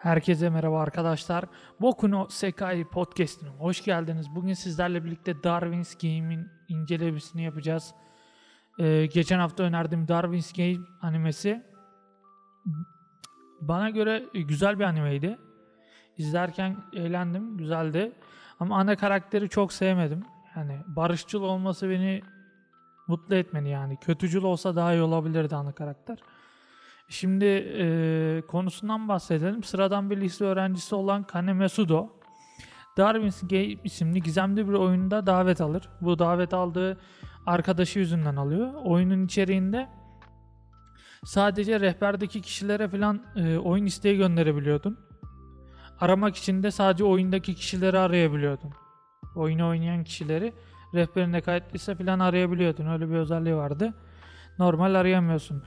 Herkese merhaba arkadaşlar. Boku no Sekai Podcast'ine hoş geldiniz. Bugün sizlerle birlikte Darwin's Game'in incelemesini yapacağız. Ee, geçen hafta önerdiğim Darwin's Game animesi bana göre güzel bir animeydi. İzlerken eğlendim, güzeldi. Ama ana karakteri çok sevmedim. Yani barışçıl olması beni mutlu etmedi yani. Kötücül olsa daha iyi olabilirdi ana karakter. Şimdi e, konusundan bahsedelim. Sıradan bir lise öğrencisi olan Kane Mesudo, Darwin's Game isimli gizemli bir oyunda davet alır. Bu davet aldığı arkadaşı yüzünden alıyor. Oyunun içeriğinde sadece rehberdeki kişilere falan e, oyun isteği gönderebiliyordun. Aramak için de sadece oyundaki kişileri arayabiliyordun. Oyunu oynayan kişileri rehberinde kayıtlıysa falan arayabiliyordun. Öyle bir özelliği vardı. Normal arayamıyorsun.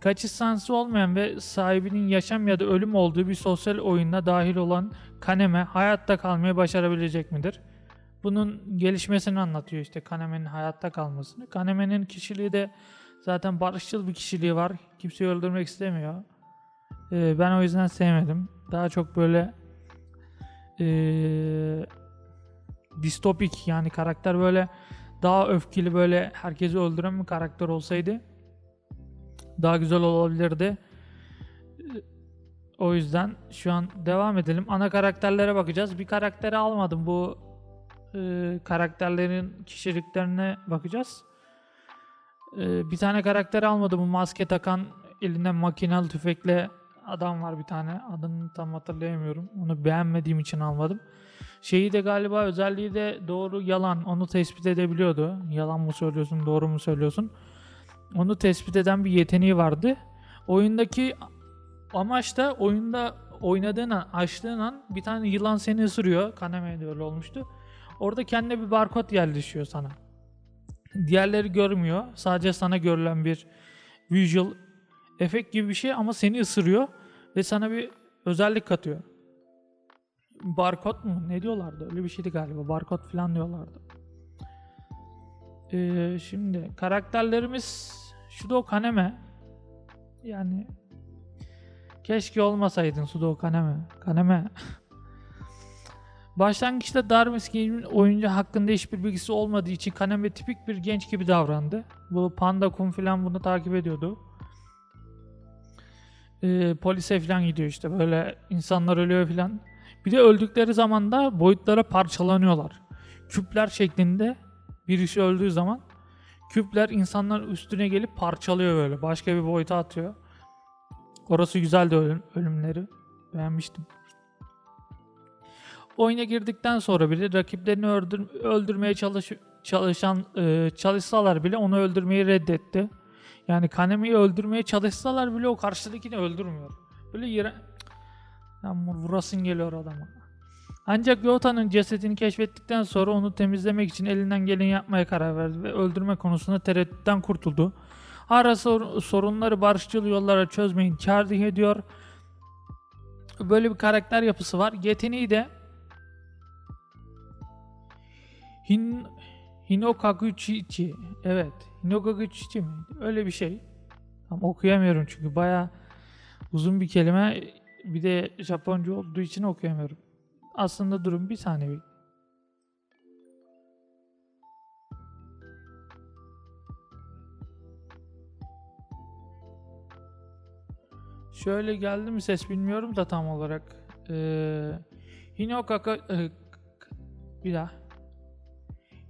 Kaçış sansı olmayan ve sahibinin yaşam ya da ölüm olduğu bir sosyal oyunda dahil olan Kaneme hayatta kalmayı başarabilecek midir? Bunun gelişmesini anlatıyor işte Kaneme'nin hayatta kalmasını. Kaneme'nin kişiliği de zaten barışçıl bir kişiliği var. Kimseyi öldürmek istemiyor. Ee, ben o yüzden sevmedim. Daha çok böyle ee, distopik yani karakter böyle daha öfkeli böyle herkesi öldüren bir karakter olsaydı daha güzel olabilirdi. O yüzden şu an devam edelim. Ana karakterlere bakacağız. Bir karakteri almadım. Bu e, karakterlerin kişiliklerine bakacağız. E, bir tane karakter almadım. Bu maske takan elinde makinalı tüfekle adam var bir tane. Adını tam hatırlayamıyorum. Onu beğenmediğim için almadım. Şeyi de galiba özelliği de doğru yalan. Onu tespit edebiliyordu. Yalan mı söylüyorsun, doğru mu söylüyorsun? Onu tespit eden bir yeteneği vardı. Oyundaki amaç da oyunda oynadığın an, açtığın an bir tane yılan seni ısırıyor. Kaneme'de öyle olmuştu. Orada kendine bir barkod yerleşiyor sana. Diğerleri görmüyor. Sadece sana görülen bir visual efekt gibi bir şey ama seni ısırıyor ve sana bir özellik katıyor. Barkod mu? Ne diyorlardı? Öyle bir şeydi galiba. Barkod falan diyorlardı. Ee, şimdi karakterlerimiz Shudo Kaneme yani keşke olmasaydın Sudo Kaneme Kaneme Başlangıçta Darwin's Game'in oyuncu hakkında hiçbir bilgisi olmadığı için Kaneme tipik bir genç gibi davrandı. Bu Panda Kun falan bunu takip ediyordu. Ee, polise falan gidiyor işte böyle insanlar ölüyor falan. Bir de öldükleri zaman da boyutlara parçalanıyorlar. Küpler şeklinde birisi öldüğü zaman küpler insanlar üstüne gelip parçalıyor böyle. Başka bir boyuta atıyor. Orası güzeldi ölüm, ölümleri. Beğenmiştim. Oyuna girdikten sonra bile rakiplerini öldür, öldürmeye çalış, çalışan e, çalışsalar bile onu öldürmeyi reddetti. Yani Kaneme'yi öldürmeye çalışsalar bile o karşıdakini öldürmüyor. Böyle yere... Lan vurasın geliyor adama. Ancak Yota'nın cesedini keşfettikten sonra onu temizlemek için elinden geleni yapmaya karar verdi ve öldürme konusunda tereddütten kurtuldu. Ara sor- sorunları barışçıl yollara çözmeyi tercih ediyor. Böyle bir karakter yapısı var. Yeteneği de Hin Hinokaguchichi. Evet. Hinokaguchichi mi? Öyle bir şey. Tam okuyamıyorum çünkü baya uzun bir kelime. Bir de Japonca olduğu için okuyamıyorum. Aslında durum bir saniye. Şöyle geldi mi ses bilmiyorum da tam olarak. Ee, Hinokaka e, bir daha.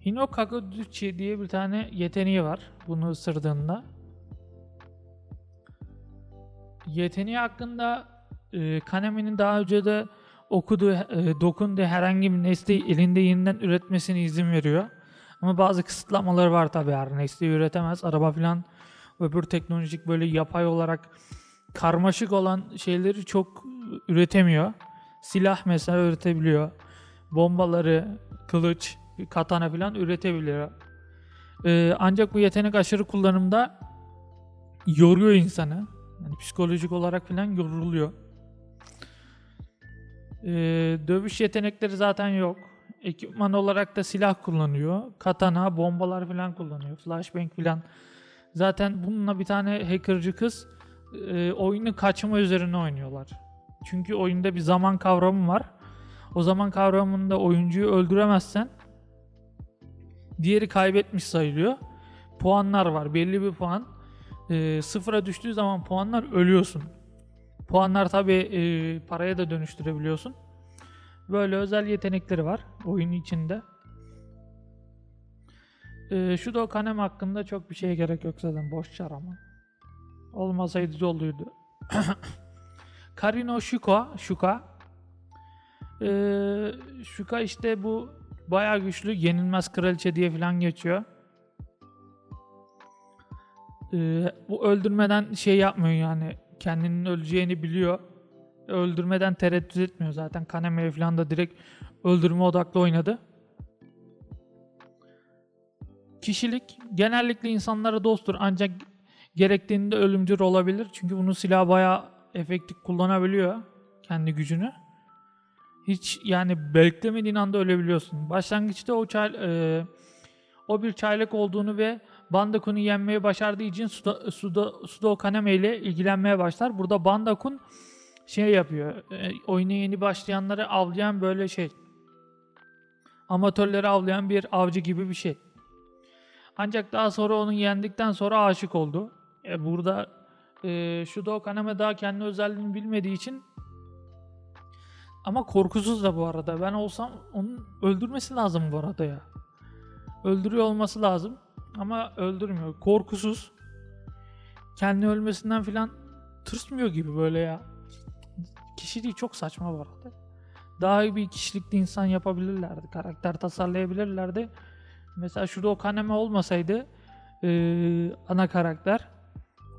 Hinokaguchi diye bir tane yeteneği var. Bunu ısırdığında. Yeteneği hakkında e, Kaneme'nin daha önce de okuduğu, e, dokunduğu herhangi bir nesneyi elinde yeniden üretmesine izin veriyor. Ama bazı kısıtlamaları var tabii her nesneyi üretemez. Araba falan öbür teknolojik böyle yapay olarak karmaşık olan şeyleri çok üretemiyor. Silah mesela üretebiliyor. Bombaları, kılıç, katana falan üretebiliyor. Ee, ancak bu yetenek aşırı kullanımda yoruyor insanı. Yani psikolojik olarak falan yoruluyor. Ee, dövüş yetenekleri zaten yok. Ekipman olarak da silah kullanıyor. Katana, bombalar falan kullanıyor. Flashbang falan. Zaten bununla bir tane hackercı kız e, oyunu kaçma üzerine oynuyorlar. Çünkü oyunda bir zaman kavramı var. O zaman kavramında oyuncuyu öldüremezsen diğeri kaybetmiş sayılıyor. Puanlar var. Belli bir puan. E, sıfıra düştüğü zaman puanlar ölüyorsun. Puanlar tabi e, paraya da dönüştürebiliyorsun. Böyle özel yetenekleri var oyun içinde. E, şu da Kanem hakkında çok bir şeye gerek yok zaten boş çar ama. Olmasaydı doluydu. Karino Shuka, Shuka. Ee, Shuka işte bu bayağı güçlü, yenilmez kraliçe diye falan geçiyor. Ee, bu öldürmeden şey yapmıyor yani. Kendinin öleceğini biliyor. Öldürmeden tereddüt etmiyor zaten. Kaneme'yi falan da direkt öldürme odaklı oynadı. Kişilik genellikle insanlara dosttur ancak gerektiğinde ölümcül olabilir. Çünkü bunun silahı bayağı efektif kullanabiliyor kendi gücünü. Hiç yani beklemediğin anda ölebiliyorsun. Başlangıçta o çay, e, o bir çaylak olduğunu ve Bandakun'u yenmeyi başardığı için Sudo Kaneme ile ilgilenmeye başlar. Burada Bandakun şey yapıyor. E, oyuna yeni başlayanları avlayan böyle şey. Amatörleri avlayan bir avcı gibi bir şey. Ancak daha sonra onu yendikten sonra aşık oldu. E, burada e, Shudo Kaname daha kendi özelliğini bilmediği için ama korkusuz da bu arada. Ben olsam onun öldürmesi lazım bu arada ya. Öldürüyor olması lazım. Ama öldürmüyor. Korkusuz. Kendi ölmesinden filan tırsmıyor gibi böyle ya. Kişiliği çok saçma bu arada. Daha iyi bir kişilikli insan yapabilirlerdi. Karakter tasarlayabilirlerdi. Mesela şurada o kaneme olmasaydı e, ana karakter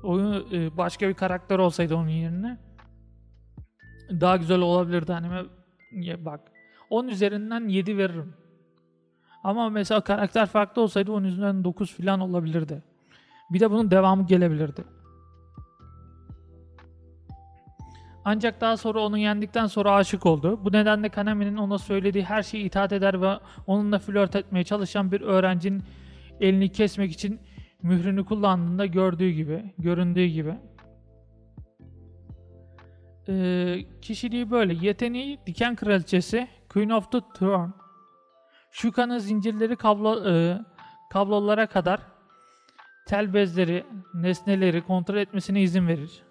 oyun e, başka bir karakter olsaydı onun yerine daha güzel olabilirdi anime. Bak 10 üzerinden 7 veririm. Ama mesela karakter farklı olsaydı 10 üzerinden 9 falan olabilirdi. Bir de bunun devamı gelebilirdi. Ancak daha sonra onu yendikten sonra aşık oldu. Bu nedenle Kanami'nin ona söylediği her şeyi itaat eder ve onunla flört etmeye çalışan bir öğrencinin elini kesmek için mührünü kullandığında gördüğü gibi, göründüğü gibi. Ee, kişiliği böyle. Yeteneği Diken Kraliçesi, Queen of the Throne. Shuka'nın zincirleri kablo, e, kablolara kadar tel bezleri, nesneleri kontrol etmesine izin verir.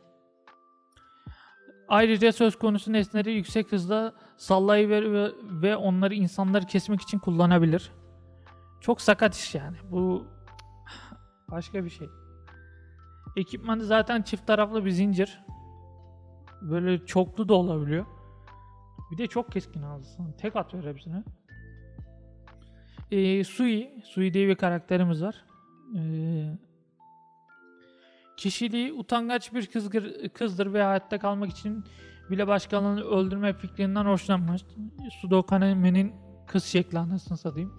Ayrıca söz konusu nesneleri yüksek hızda sallayıverir ve, ve onları insanları kesmek için kullanabilir. Çok sakat iş yani. Bu başka bir şey. Ekipmanı zaten çift taraflı bir zincir. Böyle çoklu da olabiliyor. Bir de çok keskin ağzısın. Tek atıyor hepsine. Ee, Sui. Sui diye bir karakterimiz var. Ee, Kişiliği utangaç bir kızgır, kızdır ve hayatta kalmak için bile başkalarını öldürme fikrinden hoşlanmaz. Sudokaneme'nin kız şekli anasını satayım.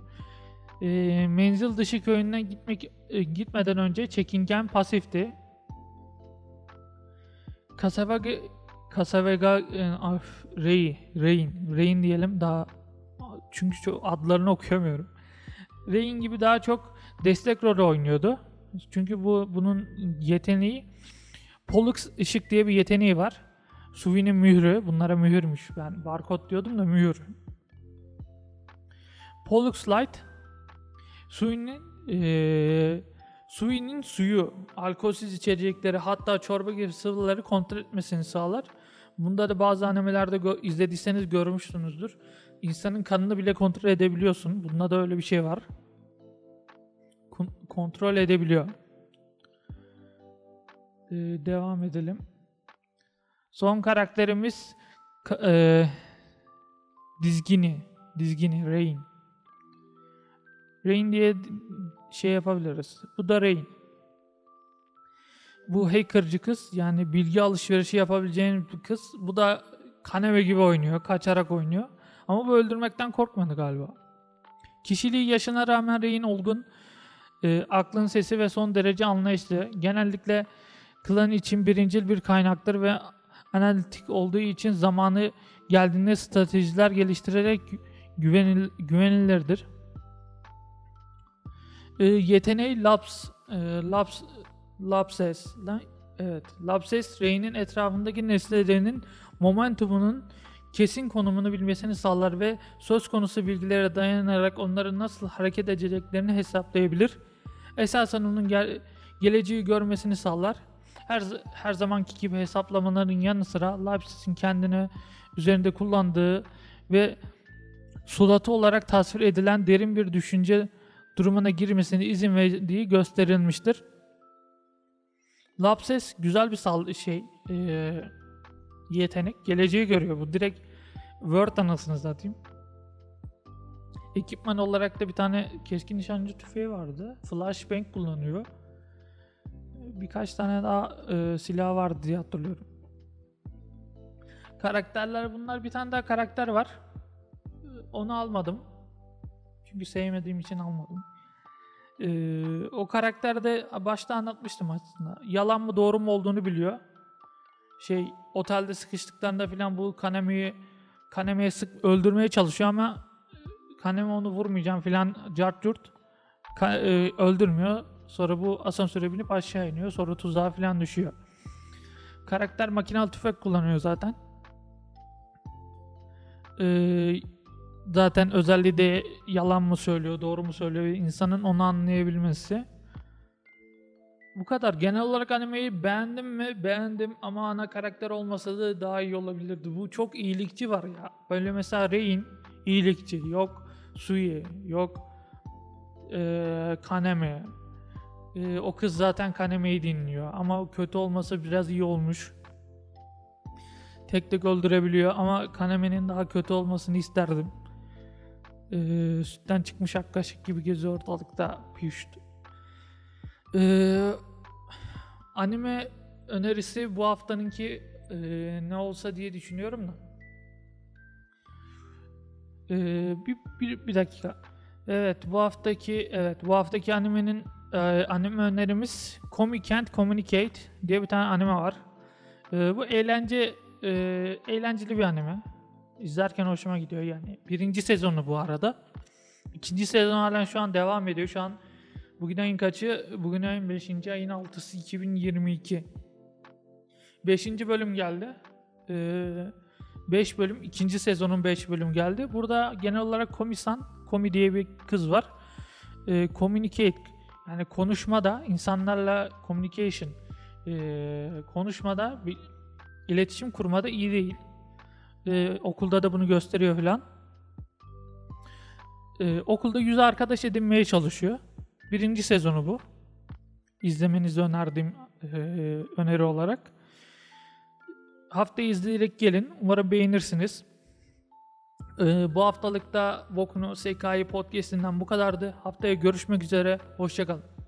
E, menzil dışı köyünden gitmek e, gitmeden önce çekingen pasifti. Kasavega Kasavega e, Rey Reyn Reyn diyelim daha çünkü çok adlarını okuyamıyorum. Reyn gibi daha çok destek rolü oynuyordu. Çünkü bu bunun yeteneği Pollux ışık diye bir yeteneği var. Suvi'nin mührü. Bunlara mühürmüş. Ben barkod diyordum da mühür. Pollux Light Suvi'nin ee, Suvi'nin suyu, alkolsüz içecekleri hatta çorba gibi sıvıları kontrol etmesini sağlar. Bunda da bazı animelerde gö- izlediyseniz görmüşsünüzdür. İnsanın kanını bile kontrol edebiliyorsun. Bunda da öyle bir şey var kontrol edebiliyor. Ee, devam edelim. Son karakterimiz e, Dizgini. Dizgini, Rain. Rain diye şey yapabiliriz. Bu da Rain. Bu hackercı kız yani bilgi alışverişi yapabileceğin bir kız. Bu da Kaneme gibi oynuyor. Kaçarak oynuyor. Ama bu öldürmekten korkmadı galiba. Kişiliği yaşına rağmen Rain olgun e, aklın sesi ve son derece anlayışlı. Genellikle klan için birincil bir kaynaktır ve analitik olduğu için zamanı geldiğinde stratejiler geliştirerek güvenil, güvenilirdir. E, yeteneği Laps, e, Laps, Lapses, Evet. Lapses Rey'nin etrafındaki nesnelerinin momentumunun kesin konumunu bilmesini sağlar ve söz konusu bilgilere dayanarak onların nasıl hareket edeceklerini hesaplayabilir. Esasen onun gel- geleceği görmesini sağlar. Her her zamanki gibi hesaplamaların yanı sıra Leibniz'in kendine üzerinde kullandığı ve sulatı olarak tasvir edilen derin bir düşünce durumuna girmesine izin verdiği gösterilmiştir. Lapses güzel bir sal şey eee, yetenek. Geleceği görüyor bu. Direkt Word anasını satayım. Ekipman olarak da bir tane keskin nişancı tüfeği vardı. Flashbang kullanıyor. Birkaç tane daha e, silah vardı diye hatırlıyorum. Karakterler bunlar. Bir tane daha karakter var. Onu almadım. Çünkü sevmediğim için almadım. Ee, o karakter de başta anlatmıştım aslında. Yalan mı doğru mu olduğunu biliyor. Şey otelde sıkıştıklarında falan bu Kaneme'yi Kaneme'yi sık öldürmeye çalışıyor ama Kaneme onu vurmayacağım falan cart curt Ka- e, öldürmüyor. Sonra bu asansöre binip aşağı iniyor. Sonra tuzağa falan düşüyor. Karakter makinalı tüfek kullanıyor zaten. Ee, zaten özelliği de yalan mı söylüyor, doğru mu söylüyor insanın onu anlayabilmesi. Bu kadar. Genel olarak animeyi beğendim mi? Beğendim ama ana karakter olmasa da daha iyi olabilirdi. Bu çok iyilikçi var ya. Böyle mesela Rein iyilikçi. Yok Sui. Yok eee Kaneme. Eee, o kız zaten Kaneme'yi dinliyor. Ama kötü olması biraz iyi olmuş. Tek tek öldürebiliyor ama Kaneme'nin daha kötü olmasını isterdim. Eee sütten çıkmış ak kaşık gibi geziyor ortalıkta. Püşt. Eee, anime önerisi bu haftanınki eee, ne olsa diye düşünüyorum da. Eee, bir, bir, bir dakika. Evet bu haftaki evet bu haftaki animenin eee, anime önerimiz Comic and Communicate diye bir tane anime var. Eee, bu eğlence eee, eğlenceli bir anime. İzlerken hoşuma gidiyor yani. Birinci sezonu bu arada. İkinci sezon halen şu an devam ediyor. Şu an bugün ayın kaçı? Bugün ayın 5. ayın 6'sı 2022. 5. bölüm geldi. 5 bölüm, ikinci sezonun 5 bölüm geldi. Burada genel olarak Komisan, Komi diye bir kız var. Ee, communicate, yani konuşmada, insanlarla communication, ee, konuşmada, bir, iletişim kurmada iyi değil. Ee, okulda da bunu gösteriyor falan. Ee, okulda yüz arkadaş edinmeye çalışıyor. Birinci sezonu bu. İzlemenizi önerdiğim ee, öneri olarak. Haftayı izleyerek gelin. Umarım beğenirsiniz. Ee, bu haftalıkta Boku no Sekai podcast'inden bu kadardı. Haftaya görüşmek üzere. Hoşçakalın.